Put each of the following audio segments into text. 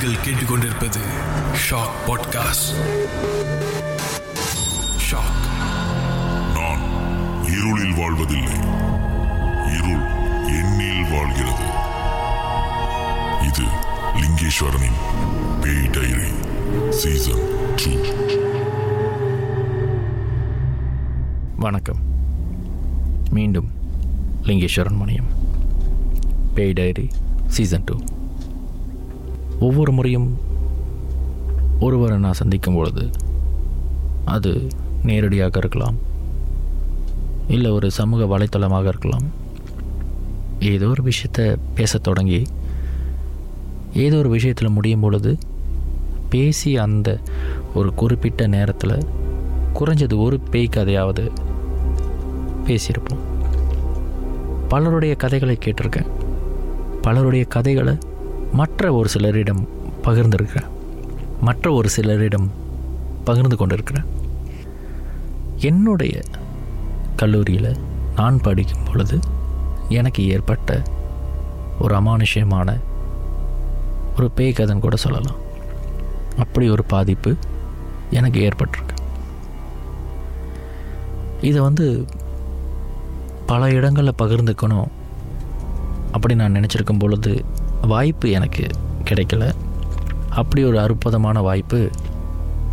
நீங்கள் கேட்டுக்கொண்டிருப்பது shock podcast shock நான் இருளில் வாழ்வதில்லை. இருள் எண்ணில் வாழ்கிறது. இது லிங்கேஸ்வரனின் பேய் டைரி சீசன் டூ. வணக்கம். மீண்டும் லிங்கேஸ்வரன் மணியம். பேய் டைரி சீசன் டூ. ஒவ்வொரு முறையும் ஒருவரை நான் சந்திக்கும் பொழுது அது நேரடியாக இருக்கலாம். இல்லை ஒரு சமூக வலைத்தளமாக இருக்கலாம். ஏதோ ஒரு விஷயத்தை பேசத் தொடங்கி ஏதோ ஒரு விஷயத்தில் முடியும் பொழுது பேசி அந்த ஒரு குறிப்பிட்ட நேரத்தில் குறைஞ்சது ஒரு பேய் கதையாவது பேசியிருப்போம். பலருடைய கதைகளை கேட்டிருக்கேன். பலருடைய கதைகளை மற்ற ஒரு சிலரிடம் பகிர்ந்திருக்கிறேன் மற்ற ஒரு சிலரிடம் பகிர்ந்து கொண்டிருக்கிறேன் என்னுடைய கல்லூரியில் நான் படிக்கும் பொழுது எனக்கு ஏற்பட்ட ஒரு அமானுஷ்யமான ஒரு பேய் கதைன்னு கூட சொல்லலாம். அப்படி ஒரு பாதிப்பு எனக்கு ஏற்பட்டிருக்கு. இதை வந்து பல இடங்களில் பகிர்ந்துக்கணும் அப்படி நான் நினச்சிருக்கும் பொழுது வாய்ப்பு எனக்கு கிடைக்கல. அப்படி ஒரு அற்புதமான வாய்ப்பு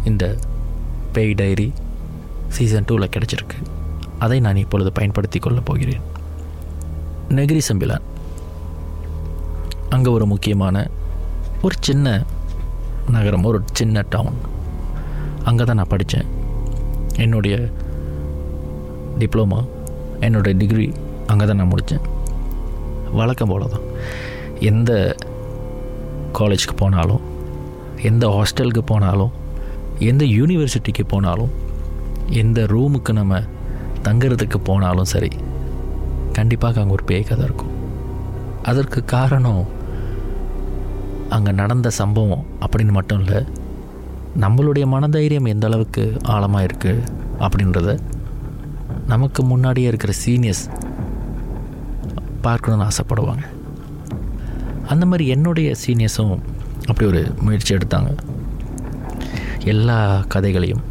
இந்த பேய் டைரி சீசன் டூவில் கிடச்சிருக்கு. அதை நான் இப்பொழுது பயன்படுத்தி கொள்ளப் போகிறேன். நெகிரி சம்பிலான் அங்கே ஒரு முக்கியமான ஒரு சின்ன நகரம் ஒரு சின்ன டவுன் அங்கே தான் நான் படித்தேன் என்னுடைய டிப்ளமா என்னுடைய டிகிரி அங்கே தான் நான் முடித்தேன் வழக்கம் போல தான் எந்த காலேஜுக்கு போனாலும் எந்த ஹாஸ்டலுக்கு போனாலும் எந்த யூனிவர்சிட்டிக்கு போனாலும் எந்த ரூமுக்கு நம்ம தங்குறதுக்கு போனாலும் சரி கண்டிப்பாக அங்கே ஒரு பேய் கதை இருக்கும். அதற்கு காரணம் அங்கே நடந்த சம்பவம் அப்படின்னு மட்டும் இல்லை நம்மளுடைய மனதைரியம் எந்த அளவுக்கு ஆழமாக இருக்குது அப்படின்றத நமக்கு முன்னாடியே இருக்கிற சீனியர்ஸ் பார்க்கணுன்னு ஆசைப்படுவாங்க. அந்த மாதிரி என்னுடைய சீனியர்ஸும் அப்படி ஒரு முயற்சி எடுத்தாங்க. எல்லா கதைகளையும்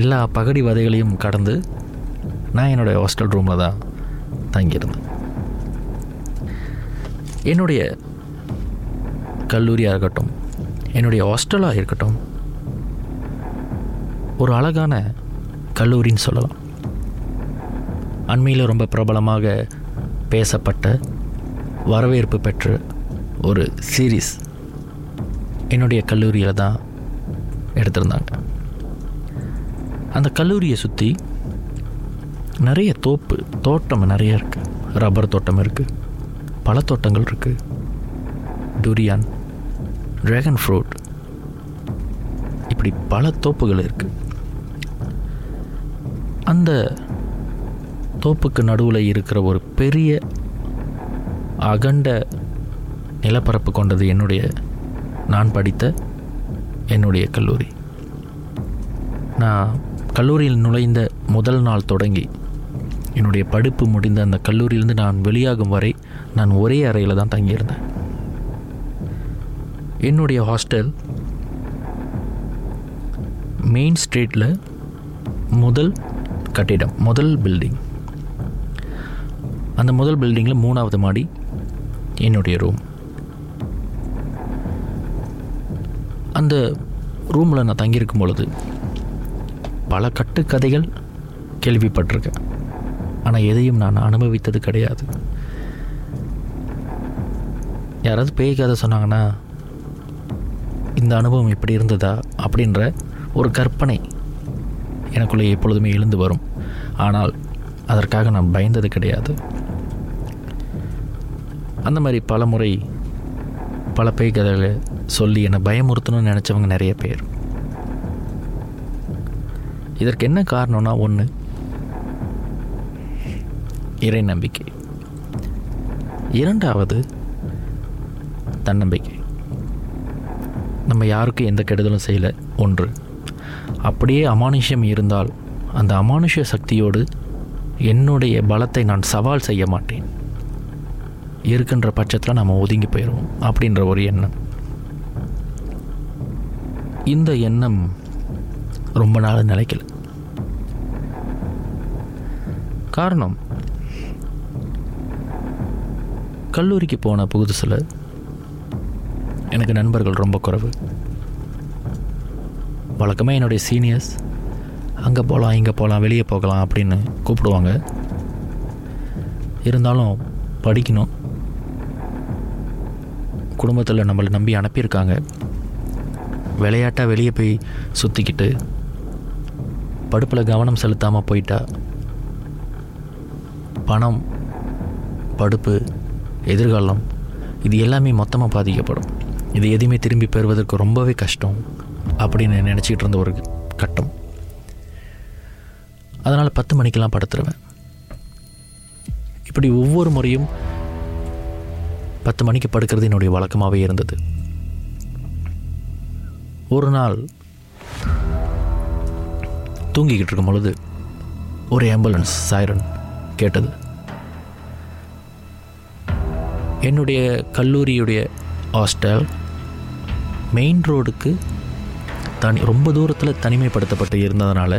எல்லா பகடி வதைகளையும் கடந்து நான் என்னுடைய ஹாஸ்டல் ரூமில் தான் தங்கியிருந்தேன். என்னுடைய கல்லூரியாக இருக்கட்டும் என்னுடைய ஹாஸ்டலாக இருக்கட்டும் ஒரு அழகான கல்லூரின்னு சொல்லலாம். அண்மையில் ரொம்ப பிரபலமாக பேசப்பட்ட வரவேற்பு பெற்ற ஒரு சீரீஸ் என்னுடைய கல்லூரியில் தான் எடுத்திருந்தாங்க. அந்த கல்லூரியை சுற்றி நிறைய தோப்பு தோட்டம் நிறைய இருக்குது ரப்பர் தோட்டம் இருக்குது பழத்தோட்டங்கள் இருக்குது டூரியான் ட்ராகன் ஃப்ரூட் இப்படி பல தோப்புகள் இருக்குது அந்த தோப்புக்கு நடுவில் இருக்கிற ஒரு பெரிய அகண்ட நிலப்பரப்பு கொண்டது என்னுடைய நான் படித்த என்னுடைய கல்லூரி. நான் கல்லூரியில் நுழைந்த முதல் நாள் தொடங்கி என்னுடைய படிப்பு முடிந்த அந்த கல்லூரியிலிருந்து நான் வெளியாகும் வரை நான் ஒரே அறையில் தான் தங்கியிருந்தேன். என்னுடைய ஹாஸ்டல் மெயின் ஸ்ட்ரீட்டில் முதல் கட்டிடம் முதல் பில்டிங். அந்த முதல் பில்டிங்கில் மூணாவது மாடி என்னுடைய ரூம் அந்த ரூமில் நான் தங்கியிருக்கும் பொழுது பல கட்டுக்கதைகள் கேள்விப்பட்டிருக்கேன். ஆனால் எதையும் நான் அனுபவித்தது கிடையாது. யாராவது பேய் கதை சொன்னாங்கன்னா இந்த அனுபவம் இப்படி இருந்ததா? அப்படின்ற ஒரு கற்பனை எனக்குள்ளே எப்பொழுதுமே எழுந்து வரும். ஆனால் அதற்காக நான் பயந்தது கிடையாது. அந்த மாதிரி பல முறை பல பேய் கதைகளை சொல்லி என்னை பயமுறுத்தணும்னு நினச்சவங்க நிறைய பேர். இதற்கு என்ன காரணம்னா ஒன்று இறை நம்பிக்கை. இரண்டாவது தன்னம்பிக்கை. நம்ம யாருக்கும் எந்த கெடுதலும் செய்யலை. ஒன்று அப்படியே அமானுஷ்யம் இருந்தால் அந்த அமானுஷ்ய சக்தியோடு என்னுடைய பலத்தை நான் சவால் செய்ய மாட்டேன். இருக்கின்ற பட்சத்தில் நம்ம ஒதுங்கி போயிடுவோம் அப்படின்ற ஒரு எண்ணம். இந்த எண்ணம் ரொம்ப நாள் நிலைக்கல. காரணம் கல்லூரிக்கு போன புதுசில் எனக்கு நண்பர்கள் ரொம்ப குறைவு. வழக்கமாக என்னுடைய சீனியர்ஸ் அங்கே போகலாம் இங்கே போகலாம் வெளியே போகலாம் அப்படின்னு கூப்பிடுவாங்க. இருந்தாலும் படிக்கணும். குடும்பத்தில் நம்மளை நம்பி அனுப்பியிருக்காங்க. விளையாட்டாக வெளியே போய் சுற்றிக்கிட்டு படுப்பில் கவனம் செலுத்தாமல் போயிட்டா. பணம் படுப்பு எதிர்காலம் இது எல்லாமே மொத்தமாக பாதிக்கப்படும். இது எதுவுமே திரும்பி பெறுவதற்கு ரொம்பவே கஷ்டம் அப்படின்னு நினச்சிக்கிட்டு இருந்த ஒரு கட்டம். அதனால் பத்து மணிக்கெல்லாம் படுத்துருவேன். இப்படி ஒவ்வொரு முறையும் பத்து மணிக்கு படுக்கிறது என்னுடைய வழக்கமாகவே இருந்தது. ஒரு நாள் தூங்கிக்கிட்டு இருக்கும் பொழுது ஒரு ஆம்புலன்ஸ் சைரன் கேட்டது. என்னுடைய கல்லூரியுடைய ஹாஸ்டல் மெயின் ரோடுக்கு தனி ரொம்ப தூரத்தில் தனிமைப்படுத்தப்பட்டு இருந்ததுனால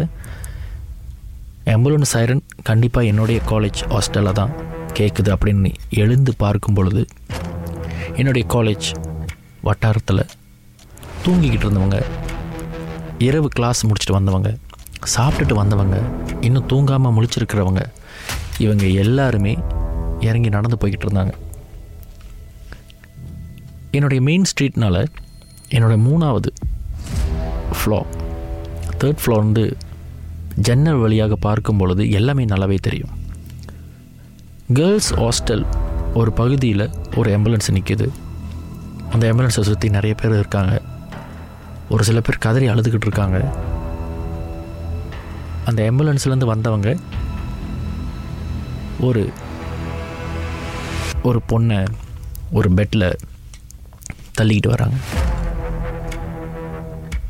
ஆம்புலன்ஸ் சைரன் கண்டிப்பாக என்னுடைய காலேஜ் ஹாஸ்டலில் தான் கேட்குது அப்படின்னு எழுந்து பார்க்கும் பொழுது என்னுடைய காலேஜ் வட்டாரத்தில் தூங்கிக்கிட்டு இருந்தவங்க இரவு கிளாஸ் முடிச்சுட்டு வந்தவங்க சாப்பிட்டுட்டு வந்தவங்க இன்னும் தூங்காமல் முழிச்சிருக்கிறவங்க இவங்க எல்லாருமே இறங்கி நடந்து போய்கிட்டு இருந்தாங்க. என்னுடைய மெயின் ஸ்ட்ரீட்னால் என்னோடய மூணாவது ஃப்ளோ தேர்ட் ஃப்ளோ வந்து ஜன்னல் வழியாக பார்க்கும் பொழுது எல்லாமே நல்லாவே தெரியும். கேர்ள்ஸ் ஹாஸ்டல் ஒரு பகுதியில் ஒரு ஆம்புலன்ஸ் நிற்கிது அந்த ஆம்புலன்ஸை சுற்றி நிறைய பேர் இருக்காங்க. ஒரு சில பேர் கதறி அழுதுகிட்டு இருக்காங்க. அந்த ஆம்புலன்ஸ்லேருந்து வந்தவங்க ஒரு ஒரு பொண்ணை ஒரு பெட்டில் தள்ளிக்கிட்டு வராங்க.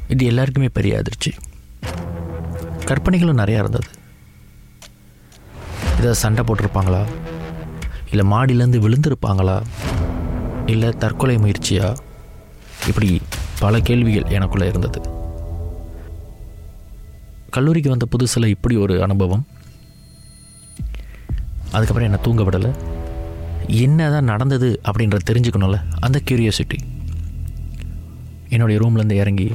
இது எல்லாருக்குமே பெரிய அதிர்ச்சி. கற்பனைகளும் நிறையா இருந்தது. இதை சண்டை போட்டிருப்பாங்களா? இல்லை மாடியிலேருந்து விழுந்திருப்பாங்களா? இல்லை தற்கொலை முயற்சியா? இப்படி பல கேள்விகள் எனக்குள்ளே இருந்தது. கல்லூரிக்கு வந்த புதுசில் இப்படி ஒரு அனுபவம். அதுக்கப்புறம் என்னை தூங்க விடலை? என்ன தான் நடந்தது அப்படின்றத தெரிஞ்சுக்கணும்ல? அந்த க்யூரியாசிட்டி என்னுடைய ரூம்லேருந்து இறங்கி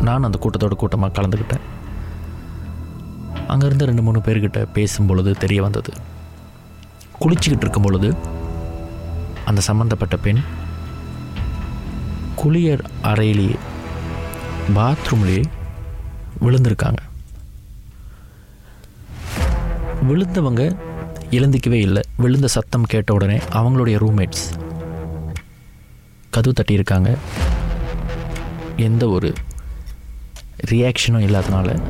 நான் அந்த கூட்டத்தோட கூட்டமாக கலந்துக்கிட்டேன். அங்கேருந்து ரெண்டு மூணு பேர்கிட்ட பேசும் பொழுது தெரிய வந்தது. குளிச்சுக்கிட்டு இருக்கும் பொழுது அந்த சம்மந்தப்பட்ட பெண் குளியர் அறையிலேயே பாத்ரூம்லேயே விழுந்திருக்காங்க. விழுந்தவங்க எழுந்திக்கவே இல்லை. விழுந்த சத்தம் கேட்ட உடனே அவங்களுடைய ரூம்மேட்ஸ் கதவு தட்டியிருக்காங்க. எந்த ஒரு ரியாக்ஷனும் இல்லாதனால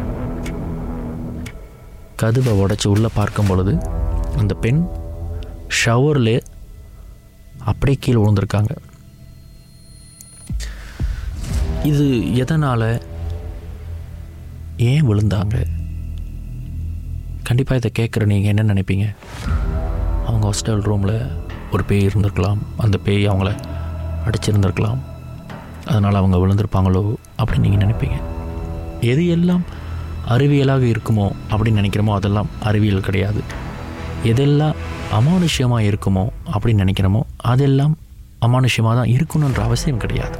கதவை உடச்சி உள்ளே பார்க்கும் பொழுது அந்த பெண் ஷவரில் அப்படியே கீழே விழுந்திருக்காங்க. இது எதனால் ஏன் விழுந்தாங்க? கண்டிப்பாக இதை கேட்குற நீங்கள் என்ன நினைப்பீங்க? அவங்க ஹாஸ்டல் ரூமில் ஒரு பேய் இருந்திருக்கலாம். அந்த பேய் அவங்கள அடிச்சிருந்திருக்கலாம். அதனால் அவங்க விழுந்திருப்பாங்களோ அப்படின்னு நீங்கள் நினைப்பீங்க? எது எல்லாம் அறிவியலாக இருக்குமோ அப்படின்னு நினைக்கிறோமோ அதெல்லாம் அறிவியல் கிடையாது. எதெல்லாம் அமானுஷ்யமாக இருக்குமோ அப்படின்னு நினைக்கிறோமோ அதெல்லாம் அமானுஷ்யமாக தான் இருக்கணுன்ற அவசியம் கிடையாது.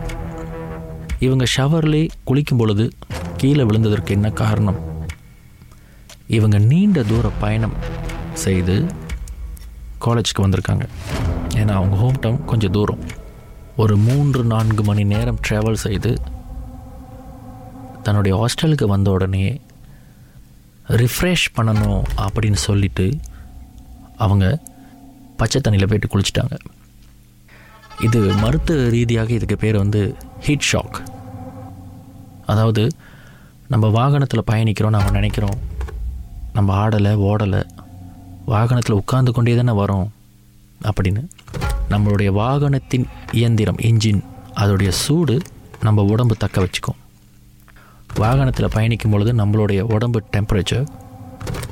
இவங்க ஷவர்லே குளிக்கும் பொழுது கீழே விழுந்ததற்கு என்ன காரணம்? இவங்க நீண்ட தூர பயணம் செய்து காலேஜுக்கு வந்திருக்காங்க. ஏன்னா அவங்க ஹோம் டவுன் கொஞ்சம் தூரம். ஒரு மூன்று நான்கு மணி நேரம் ட்ராவல் செய்து தன்னுடைய ஹாஸ்டலுக்கு வந்த உடனே ரிஃப்ரெஷ் பண்ணணும் அப்படின்னு சொல்லிவிட்டு அவங்க பச்சை தண்ணியில் போயிட்டு குளிச்சிட்டாங்க. இது மருத்துவ ரீதியாக இதுக்கு பேர் வந்து ஹீட் ஷாக் அதாவது நம்ம வாகனத்தில் பயணிக்கிறோம் நம்ம நினைக்கிறோம். நம்ம ஆடலை ஓடலை வாகனத்தில் உட்கார்ந்து கொண்டே தானே வரோம் அப்படின்னு. நம்மளுடைய வாகனத்தின் இயந்திரம் இன்ஜின் அதோடைய சூடு நம்ம உடம்பு தக்க வச்சுக்கும். வாகனத்தில் பயணிக்கும் பொழுது நம்மளுடைய உடம்பு டெம்பரேச்சர்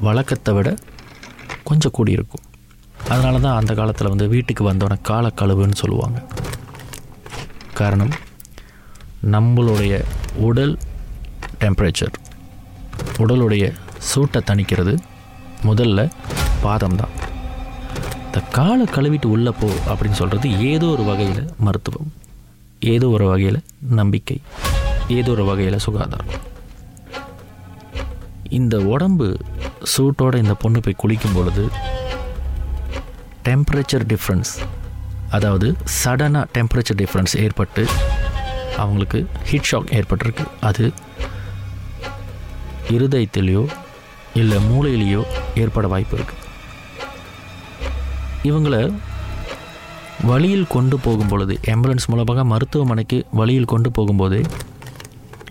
வழக்கத்தை விட கொஞ்சம் கூடி இருக்கும் அதனால தான் அந்த காலத்தில் வந்து வீட்டுக்கு வந்தோடனே காலக்கழுவுன்னு சொல்லுவாங்க. காரணம் நம்மளுடைய உடல் டெம்பரேச்சர் உடலுடைய சூட்டை தணிக்கிறது முதல்ல பாதம் தான் இந்த காலை கழுவிட்டு உள்ளே போ அப்படின்னு சொல்கிறது ஏதோ ஒரு வகையில் மருத்துவம் ஏதோ ஒரு வகையில் நம்பிக்கை ஏதோ ஒரு வகையில் சுகாதாரம். இந்த உடம்பு சூட்டோட இந்த பொண்ணு போய் குளிக்கும் பொழுது டெம்பரேச்சர் டிஃப்ரென்ஸ் அதாவது சடனாக டெம்பரேச்சர் டிஃப்ரென்ஸ் ஏற்பட்டு அவங்களுக்கு ஹீட் ஷாக் ஏற்பட்டிருக்கு. அது இருதயத்திலேயோ இல்லை மூளையிலேயோ ஏற்பட வாய்ப்பு இருக்குது இவங்களை வழியில் கொண்டு போகும் பொழுது ஆம்புலன்ஸ் மூலமாக மருத்துவமனைக்கு வழியில் கொண்டு போகும்போது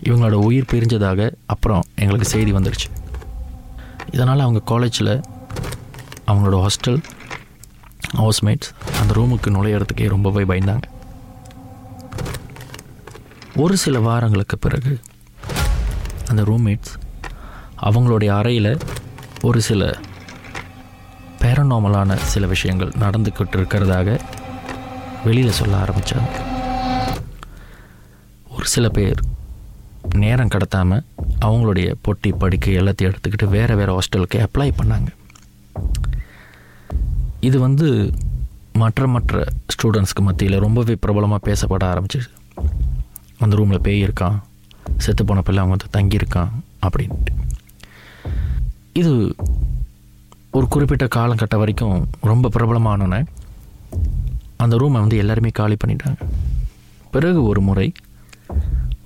இவங்களோட உயிர் பிரிஞ்சதாக அப்புறம் எங்களுக்கு செய்தி வந்துடுச்சு இதனால் அவங்க காலேஜில் அவங்களோட ஹாஸ்டல் ஹவுஸ்மேட்ஸ் அந்த ரூமுக்கு நுழையிறதுக்கே ரொம்பவே பயந்தாங்க. ஒரு சில வாரங்களுக்கு பிறகு அந்த ரூம்மேட்ஸ் அவங்களுடைய அறையில் ஒரு சில பேரநாமலான சில விஷயங்கள் நடந்துக்கிட்டு இருக்கிறதாக வெளியில் சொல்ல ஆரம்பித்தாங்க ஒரு சில பேர் நேரம் கடத்தாமல் அவங்களுடைய பொட்டி படுக்கை எல்லாத்தையும் எடுத்துக்கிட்டு வேறு வேறு ஹாஸ்டலுக்கு அப்ளை பண்ணாங்க. இது வந்து மற்ற மற்ற ஸ்டூடெண்ட்ஸ்க்கு மத்தியில் ரொம்பவே பிரபலமாக பேசப்பட ஆரம்பிச்சிச்சு அந்த ரூமில் பேய் இருக்கான் செத்து போன பிள்ளை அவங்க வந்து தங்கியிருக்கான் அப்படின்ட்டு. இது ஒரு குறிப்பிட்ட காலங்கட்ட வரைக்கும் ரொம்ப பிரபலமானோன்னே அந்த ரூமை வந்து எல்லாருமே காலி பண்ணிட்டாங்க. பிறகு ஒரு முறை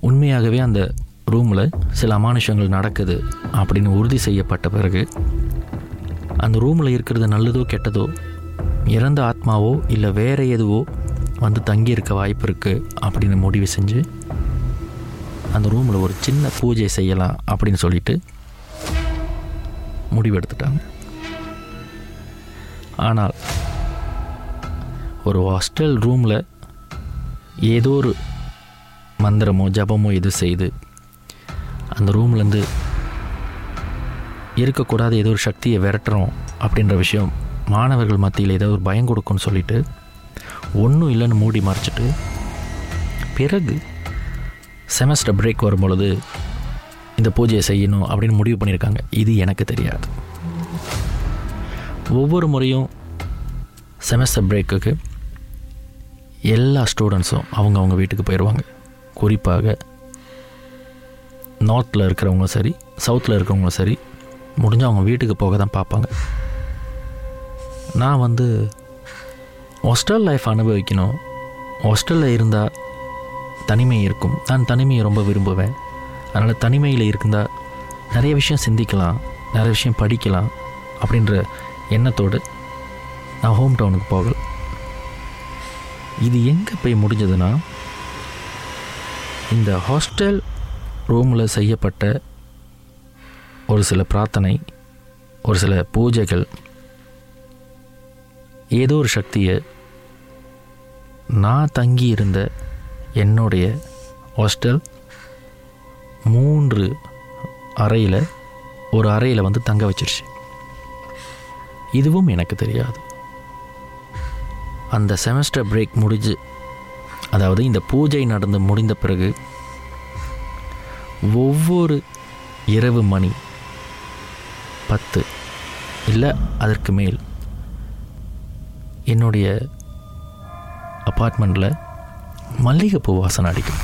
உண்மையாகவே அந்த ரூமில் சில அமானுஷங்கள் நடக்குது அப்படின்னு உறுதி செய்யப்பட்ட பிறகு அந்த ரூமில் இருக்கிறது நல்லதோ கெட்டதோ இறந்த ஆத்மாவோ இல்லை வேறு எதுவோ வந்து தங்கியிருக்க வாய்ப்பு இருக்குது அப்படின்னு முடிவு செஞ்சு அந்த ரூமில் ஒரு சின்ன பூஜை செய்யலாம் அப்படின்னு சொல்லிட்டு முடிவெடுத்துட்டாங்க. ஆனால் ஒரு ஹாஸ்டல் ரூமில் ஏதோ ஒரு மந்திரமோ ஜபமோ இது செய்து அந்த ரூம்லேருந்து இருக்கக்கூடாத ஏதோ ஒரு சக்தியை விரட்டுறோம் அப்படின்ற விஷயம் மாணவர்கள் மத்தியில் ஏதோ ஒரு பயம் கொடுக்கும்னு சொல்லிட்டு ஒன்றும் இல்லைன்னு மூடி மறைச்சிட்டு பிறகு செமஸ்டர் பிரேக் வரும்பொழுது இந்த பூஜையை செய்யணும் அப்படின்னு முடிவு பண்ணியிருக்காங்க. இது எனக்கு தெரியாது. ஒவ்வொரு முறையும் செமஸ்டர் பிரேக்குக்கு எல்லா ஸ்டூடெண்ட்ஸும் அவங்கவுங்க வீட்டுக்கு போயிடுவாங்க குறிப்பாக நார்த்தில் இருக்கிறவங்க சரி சவுத்தில் இருக்கிறவங்களும் சரி முடிஞ்சால் அவங்க வீட்டுக்கு போக தான் பார்ப்பாங்க. நான் வந்து ஹாஸ்டல் லைஃப் அனுபவிக்கணும். ஹாஸ்டலில் இருந்தால் தனிமை இருக்கும். நான் தனிமையை ரொம்ப விரும்புவேன். அதனால் தனிமையில் இருந்தால் நிறைய விஷயம் சிந்திக்கலாம் நிறைய விஷயம் படிக்கலாம் அப்படின்ற எண்ணத்தோடு நான் ஹோம் டவுனுக்கு போகல. இது எங்கே போய் முடிஞ்சதுன்னா இந்த ஹாஸ்டல் ரூமில் செய்யப்பட்ட ஒரு சில பிரார்த்தனை ஒரு சில பூஜைகள் ஏதோ ஒரு சக்தியை நான் தங்கி இருந்த என்னுடைய ஹாஸ்டல் மூன்று அறையில் ஒரு அறையில் வந்து தங்க வச்சிருச்சு. இதுவும் எனக்கு தெரியாது. அந்த செமஸ்டர் பிரேக் முடிஞ்சு அதாவது இந்த பூஜை நடந்து முடிந்த பிறகு ஒவ்வொரு இரவு மணி பத்து இல்லை அதற்கு மேல் என்னுடைய அப்பார்ட்மெண்ட்டில் மல்லிகைப்பூ வாசனை அடிக்கும்.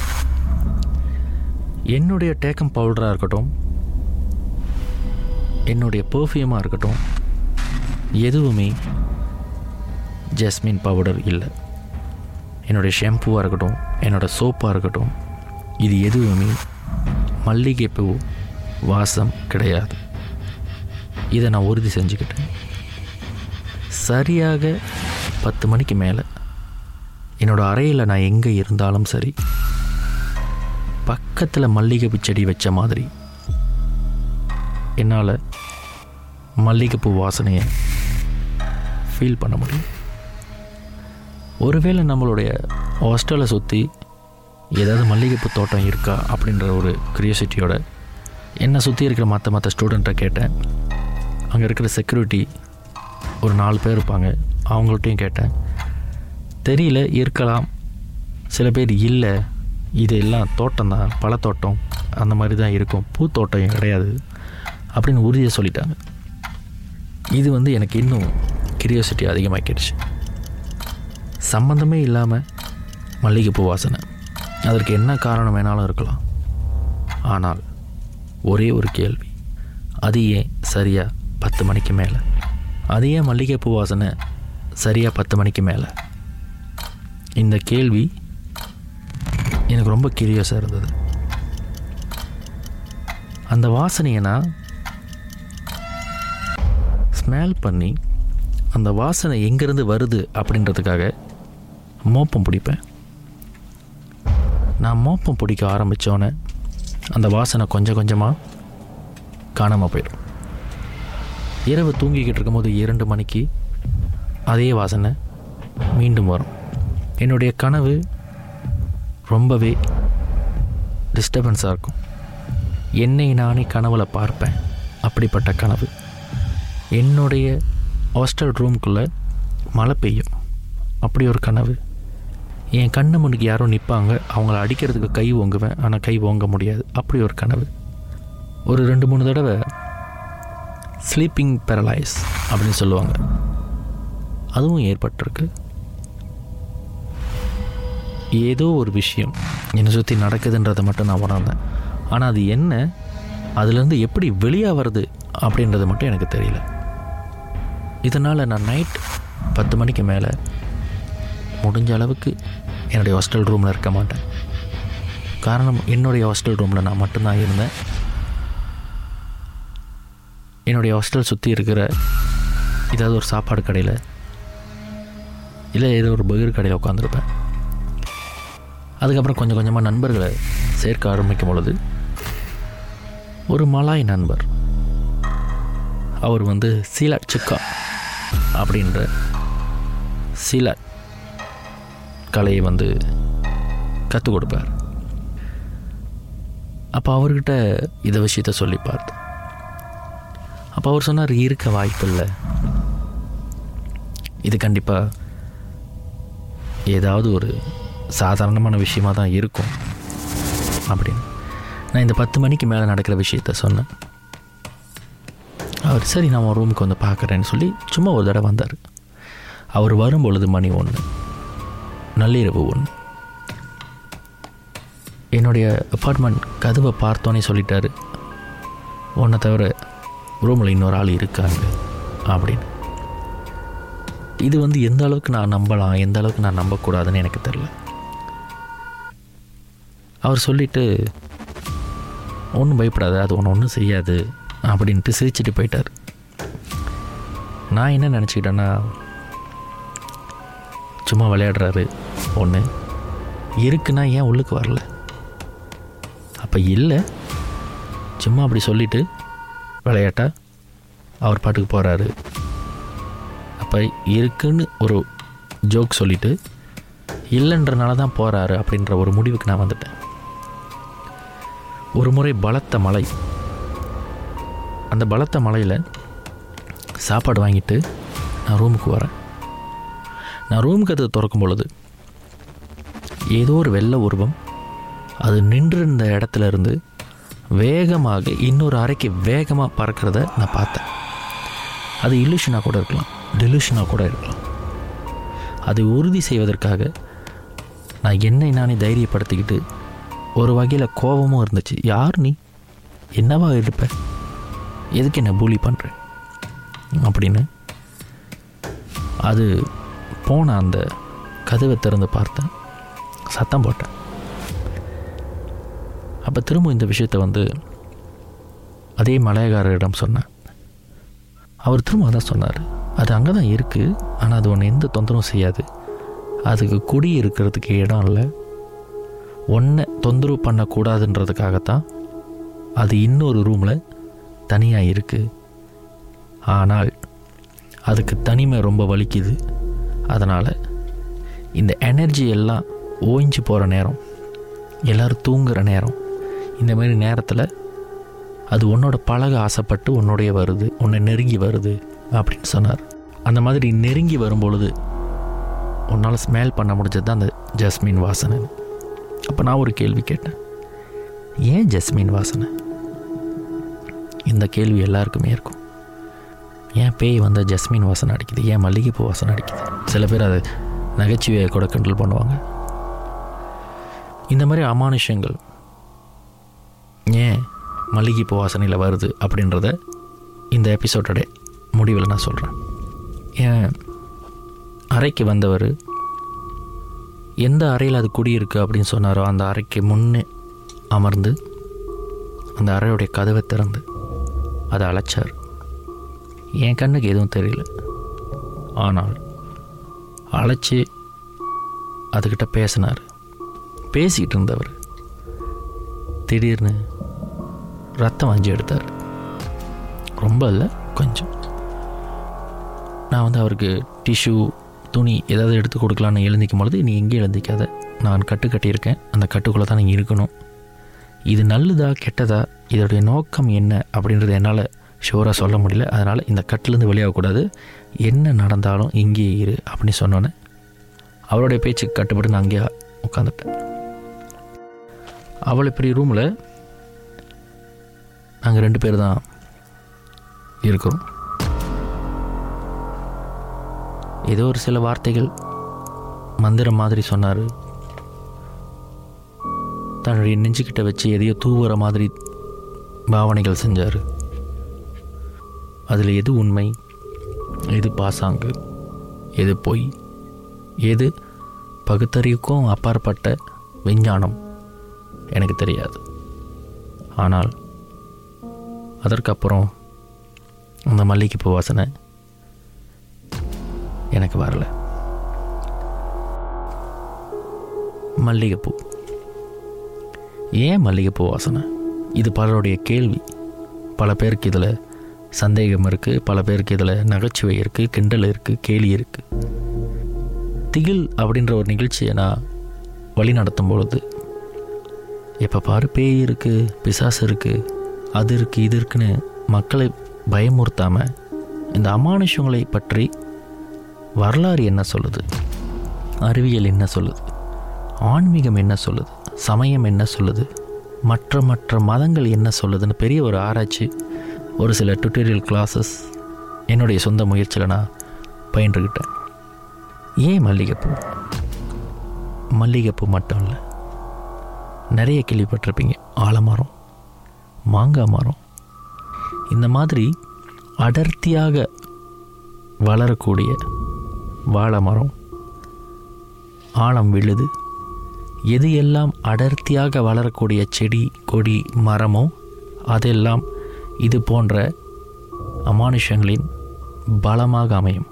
என்னுடைய டேக்கம் பவுடராக இருக்கட்டும் என்னுடைய பர்ஃப்யூமாக இருக்கட்டும் எதுவுமே ஜஸ்மின் பவுடர் இல்லை. என்னுடைய ஷாம்புவாக இருக்கட்டும் என்னோடய சோப்பாக இருக்கட்டும் இது எதுவுமே மல்லிகைப்பூ வாசம் கிடையாது. இதை நான் உறுதி செஞ்சுக்கிட்டேன். சரியாக பத்து மணிக்கு மேலே என்னோடய அறையில் நான் எங்கே இருந்தாலும் சரி பக்கத்தில் மல்லிகைப்பூ செடி வச்ச மாதிரி என்னால் மல்லிகைப்பூ வாசனையை ஃபீல் பண்ண முடியும். ஒருவேளை நம்மளுடைய ஹாஸ்டலை சுற்றி ஏதாவது மல்லிகைப்பூ தோட்டம் இருக்கா அப்படின்ற ஒரு க்ரியோசிட்டியோட என்னை சுற்றி இருக்கிற மற்ற மற்ற ஸ்டூடெண்ட்டை கேட்டேன். அங்கே இருக்கிற செக்யூரிட்டி ஒரு நாலு பேர் இருப்பாங்க. அவங்கள்ட்டையும் கேட்டேன். தெரியல இருக்கலாம். சில பேர் இல்லை. இது எல்லாம் தோட்டம் தான். பழத்தோட்டம். அந்த மாதிரி தான் இருக்கும். பூத்தோட்டம் கிடையாது அப்படின்னு உறுதியாக சொல்லிட்டாங்க. இது வந்து எனக்கு இன்னும் கிரியோசிட்டி அதிகமாகிடுச்சு சம்மந்தமே இல்லாமல் மல்லிகைப்பூ வாசனை. அதற்கு என்ன காரணம் வேணாலும் இருக்கலாம். ஆனால் ஒரே ஒரு கேள்வி. அது ஏன் சரியாக பத்து மணிக்கு மேலே? அது ஏன் மல்லிகைப்பூ வாசனை சரியாக பத்து மணிக்கு மேலே? இந்த கேள்வி எனக்கு ரொம்ப கியூரியஸாக இருந்தது. அந்த வாசனையை நான் ஸ்மெல் பண்ணி அந்த வாசனை எங்கேருந்து வருது அப்படின்றதுக்காக மோப்பம் பிடிப்பேன். நான் மோப்பம் பிடிக்க ஆரம்பித்தோன்னே அந்த வாசனை கொஞ்சம் கொஞ்சமாக காணாமல் போயிடும். இரவு தூங்கிக்கிட்டு இருக்கும்போது இரண்டு மணிக்கு அதே வாசனை மீண்டும் வரும். என்னுடைய கனவு ரொம்பவே டிஸ்டர்பன்ஸாக இருக்கும். என்னை நானே கனவுல பார்ப்பேன். அப்படிப்பட்ட கனவு. என்னுடைய ஹாஸ்டல் ரூம்குள்ளே மழை பெய்யும். அப்படி ஒரு கனவு. என் கண்ணு முன்னுக்கு யாரோ நிற்பாங்க அவங்கள அடிக்கிறதுக்கு கை ஓங்குவேன். ஆனால் கை ஓங்க முடியாது. அப்படி ஒரு கனவு. ஒரு ரெண்டு மூணு தடவை ஸ்லீப்பிங் பேரலைஸ் அப்படின்னு சொல்லுவாங்க. அதுவும் ஏற்பட்டிருக்கு. ஏதோ ஒரு விஷயம் என்னை சுற்றி நடக்குதுன்றதை மட்டும் நான் உணர்ந்தேன். ஆனால் அது என்ன? அதுலேருந்து எப்படி வெளியாக வருது அப்படின்றது மட்டும் எனக்கு தெரியல. இதனால் நான் நைட் பத்து மணிக்கு மேலே முடிஞ்ச அளவுக்கு என்னுடைய ஹாஸ்டல் ரூமில் இருக்க மாட்டேன். காரணம் என்னுடைய ஹாஸ்டல் ரூமில் நான் மட்டும்தான் இருந்தேன். என்னுடைய ஹாஸ்டல் சுற்றி இருக்கிற ஏதாவது ஒரு சாப்பாடு கடையில் இல்லை ஏதோ ஒரு பகிர் கடையில் உட்காந்துருப்பேன் அதுக்கப்புறம் கொஞ்சம் கொஞ்சமாக நண்பர்களை சேர்க்க ஆரம்பிக்கும் பொழுது ஒரு மலாய் நண்பர் அவர் வந்து சீலா சிக்கா அப்படின்ற சீலாட் கலையை வந்து கற்றுக் கொடுப்பார். அப்போ அவர்கிட்ட இதை விஷயத்த சொல்லி பார்த்தேன் அப்போ அவர் சொன்னார் இருக்க வாய்ப்பு இல்லை இது கண்டிப்பாக ஏதாவது ஒரு சாதாரணமான விஷயமாக தான் இருக்கும். அப்படின்னு. நான் இந்த பத்து மணிக்கு மேலே நடக்கிற விஷயத்த சொன்னேன். அவர் சரி நான் ரூமுக்கு வந்து பார்க்குறேன்னு சொல்லி சும்மா ஒரு தடவை வந்தார். அவர் வரும்பொழுது மணி ஒன்று நள்ளிரவு ஒன் என்னுடைய அப்பார்ட்மெண்ட் கதவை பார்த்தோன்னே சொல்லிட்டாரு. உன்னை தவிர ரூமில் இன்னொரு ஆள் இருக்காங்க அப்படின்னு. இது வந்து எந்த அளவுக்கு நான் நம்பலாம் எந்த அளவுக்கு நான் நம்பக்கூடாதுன்னு எனக்கு தெரில அவர் சொல்லிவிட்டு ஒன்றும் பயப்படாத அது ஒன்று ஒன்றும் செய்யாது அப்படின்ட்டு சிரிச்சுட்டு போயிட்டார். நான் என்ன நினச்சிக்கிட்டேன்னா சும்மா விளையாடுறாரு. ஒன்று இருக்குன்னா ஏன் உள்ளுக்கு வரல? அப்போ இல்லை. சும்மா அப்படி சொல்லிவிட்டு விளையாட்டா? அவர் பாட்டுக்கு போகிறாரு அப்போ இருக்குன்னு ஒரு ஜோக் சொல்லிவிட்டு இல்லைன்றனால தான் போகிறாரு அப்படின்ற ஒரு முடிவுக்கு நான் வந்துட்டேன். ஒரு முறை பலத்த மலை. அந்த பலத்த மலையில் சாப்பாடு வாங்கிட்டு நான் ரூமுக்கு வரேன். நான் ரூம் கதவு திறக்கும் பொழுது ஏதோ ஒரு வெள்ளை உருவம். அது நின்றிருந்த இடத்துல இருந்து வேகமாக இன்னொரு அறைக்கு வேகமாக பறக்கிறத நான் பார்த்தேன். அது இல்லுஷனாக கூட இருக்கலாம் டெலிஷனாக கூட இருக்கலாம். அதை உறுதி செய்வதற்காக நான் என்னை நானே தைரியப்படுத்திக்கிட்டு ஒரு வகையில் கோபமும் இருந்துச்சு. யார் நீ? என்னவா இருப்ப? எதுக்கு என்ன பூலி பண்ணுற அப்படின்னு அது போன அந்த கதவை திறந்து பார்த்தேன். சத்தம் போட்டேன். அப்போ திரும்ப இந்த விஷயத்தை வந்து அதே மலையகாரரிடம் சொன்னேன். அவர் திரும்ப அதான் சொன்னார். அது அங்கே தான் இருக்குது ஆனால் அது ஒன்று எந்த தொந்தரவும் செய்யாது. அதுக்கு குடி இருக்கிறதுக்கு இடம் இல்லை. ஒன்றை தொந்தரவு பண்ணக்கூடாதுன்றதுக்காகத்தான் அது இன்னொரு ரூமில் தனியாக இருக்குது ஆனால் அதுக்கு தனிமை ரொம்ப வலிக்குது. அதனால் இந்த எனர்ஜி எல்லாம் ஓய்ஞ்சு போகிற நேரம் எல்லோரும் தூங்குகிற நேரம் இந்த மாதிரி நேரத்தில் அது உன்னோட பழக ஆசைப்பட்டு உன்னுடைய வருது உன்னை நெருங்கி வருது அப்படின்னு சொன்னார். அந்த மாதிரி நெருங்கி வரும்பொழுது உன்னால் ஸ்மெல் பண்ண முடிஞ்சது தான் அந்த ஜஸ்மின் வாசனை. அப்போ நான் ஒரு கேள்வி கேட்டேன். ஏன் ஜஸ்மின் வாசனை? இந்த கேள்வி எல்லாருக்குமே இருக்கும். ஏன் பேய் வந்தால் ஜஸ்மின் வாசனை அடிக்குது? ஏன் மல்லிகைப்பூ வாசனை அடிக்குது? சில பேர் அதை நகைச்சுவையை கூட கண்ட்ரோல் பண்ணுவாங்க. இந்த மாதிரி அமானுஷங்கள் ஏன் மல்லிகைப்பூ வாசனையில் வருது அப்படின்றத இந்த எபிசோடோட முடிவில் நான் சொல்கிறேன் ஏன் அறைக்கு வந்தவர் எந்த அறையில் அது குடியிருக்கு அப்படின்னு சொன்னாரோ அந்த அறைக்கு முன்னே அமர்ந்து அந்த அறையுடைய கதவை திறந்து அதை அழைச்சார். என் கண்ணுக்கு எதுவும் தெரியல. ஆனால் அழைச்சி அதுக்கிட்ட பேசினார். பேசிக்கிட்டு இருந்தவர் திடீர்னு ரத்தம் வஞ்சி எடுத்தார். ரொம்ப இல்லை கொஞ்சம். நான் வந்து அவருக்கு டிஷ்யூ துணி ஏதாவது எடுத்து கொடுக்கலான்னு எழுந்திக்கும் பொழுது நீ எங்கேயும் எழுந்திக்காத. நான் கட்டு கட்டியிருக்கேன். அந்த கட்டுக்குள்ளே தான் நீங்கள் இருக்கணும். இது நல்லதா கெட்டதா? இதோடைய நோக்கம் என்ன? அப்படின்றது என்னால் ஷோராக சொல்ல முடியல. அதனால் இந்த கட்டிலேருந்து வெளியாகக்கூடாது. என்ன நடந்தாலும் இங்கேயே இரு அப்படின்னு சொன்னோன்னே அவருடைய பேச்சுக்கு கட்டுப்பட்டு நான் அங்கேயே உட்காந்துட்டேன். அவ்வளோ பெரிய ரூமில் நாங்கள் ரெண்டு பேர் தான் இருக்கிறோம் ஏதோ ஒரு சில வார்த்தைகள் மந்திரம் மாதிரி சொன்னார். தன்னுடைய நெஞ்சுக்கிட்ட வச்சு எதையோ தூவுற மாதிரி பாவனைகள் செஞ்சார். அதில் எது உண்மை எது பாசாங்கு எது பொய் எது பகுத்தறிவுக்கும் அப்பாற்பட்ட விஞ்ஞானம். எனக்கு தெரியாது. ஆனால் அதற்கப்புறம் அந்த மல்லிகைப்பூ வாசனை எனக்கு வரல. மல்லிகைப்பூ. ஏன் மல்லிகைப்பூ வாசனை? இது பலருடைய கேள்வி. பல பேருக்கு இதில் சந்தேகம் இருக்குது பல பேருக்கு இதில் நகைச்சுவை இருக்குது கிண்டல் இருக்குது கேலி இருக்குது திகில் அப்படின்ற ஒரு நிகழ்ச்சியை நான் வழி நடத்தும் பொழுது எப்போ பாரு பேய் இருக்குது பிசாசு இருக்குது அது இருக்குது இது இருக்குன்னு மக்களை பயமுறுத்தாமல் இந்த அமானுஷங்களை பற்றி வரலாறு என்ன சொல்லுது? அறிவியல் என்ன சொல்லுது? ஆன்மீகம் என்ன சொல்லுது? சமயம் என்ன சொல்லுது? மற்ற மற்ற மதங்கள் என்ன சொல்லுதுன்னு பெரிய ஒரு ஆராய்ச்சி ஒரு சில டுட்டோரியல் கிளாஸஸ் என்னுடைய சொந்த முயற்சியில் நான் பயின்றுக்கிட்டேன் ஏன் மல்லிகைப்பூ? மல்லிகைப்பூ மட்டும் இல்லை நிறைய கேள்விப்பட்டிருப்பீங்க. ஆலமரம் மாங்காய் மரம். இந்த மாதிரி அடர்த்தியாக வளரக்கூடிய வாழை மரம் ஆழம் விழுது எது எல்லாம் அடர்த்தியாக வளரக்கூடிய செடி கொடி மரமோ அதெல்லாம் இது போன்ற அமானுஷங்களின் பலமாக அமையும்.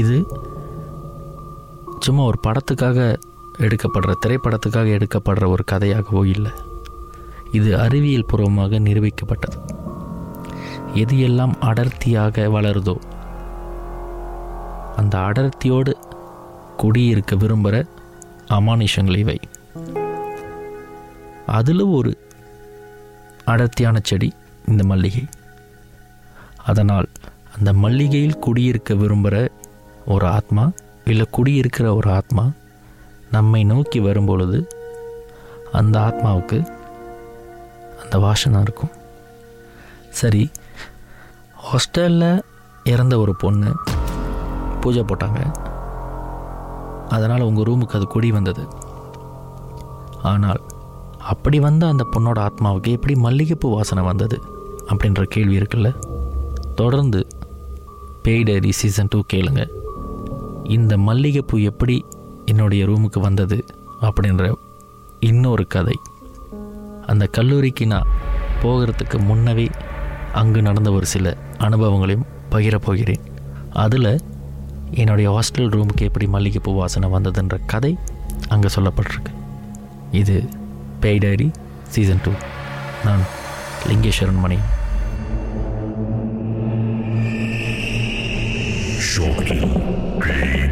இது சும்மா ஒரு படத்துக்காக எடுக்கப்படுற திரைப்படத்துக்காக எடுக்கப்படுற ஒரு கதையாகவோ இல்லை. இது அறிவியல் பூர்வமாக நிரூபிக்கப்பட்டது. எது எல்லாம் அடர்த்தியாக வளருதோ அந்த அடர்த்தியோடு குடியிருக்க விரும்புகிற அமானுஷங்கள் இவை. அதில் ஒரு அடர்த்தியான செடி இந்த மல்லிகை. அதனால் அந்த மல்லிகையில் குடியிருக்க விரும்புகிற ஒரு ஆத்மா இல்லை குடியிருக்கிற ஒரு ஆத்மா நம்மை நோக்கி வரும்பொழுது அந்த ஆத்மாவுக்கு அந்த வாசனை இருக்கும். சரி ஹாஸ்டலில் இறந்த ஒரு பொண்ணு பூஜை போட்டாங்க. அதனால் உங்கள் ரூமுக்கு அது குடி வந்தது. ஆனால் அப்படி வந்த அந்த பொண்ணோட ஆத்மாவுக்கு எப்படி மல்லிகைப்பூ வாசனை வந்தது அப்படின்ற கேள்வி இருக்குல்ல? தொடர்ந்து பேய் டைரி சீசன் டூ கேளுங்க. இந்த மல்லிகைப்பூ எப்படி என்னுடைய ரூமுக்கு வந்தது அப்படின்ற இன்னொரு கதை. அந்த கல்லூரிக்கு நான் போகிறதுக்கு முன்னவே அங்கு நடந்த ஒரு சில அனுபவங்களையும் பகிரப்போகிறேன் அதில் என்னுடைய ஹாஸ்டல் ரூமுக்கு எப்படி மல்லிகைப்பூ வாசனை வந்ததுன்ற கதை அங்கே சொல்லப்பட்டிருக்கு. இது பேய் டைரி சீசன் டூ. நான் லிங்கேஸ்வரன் மணி. Shortly,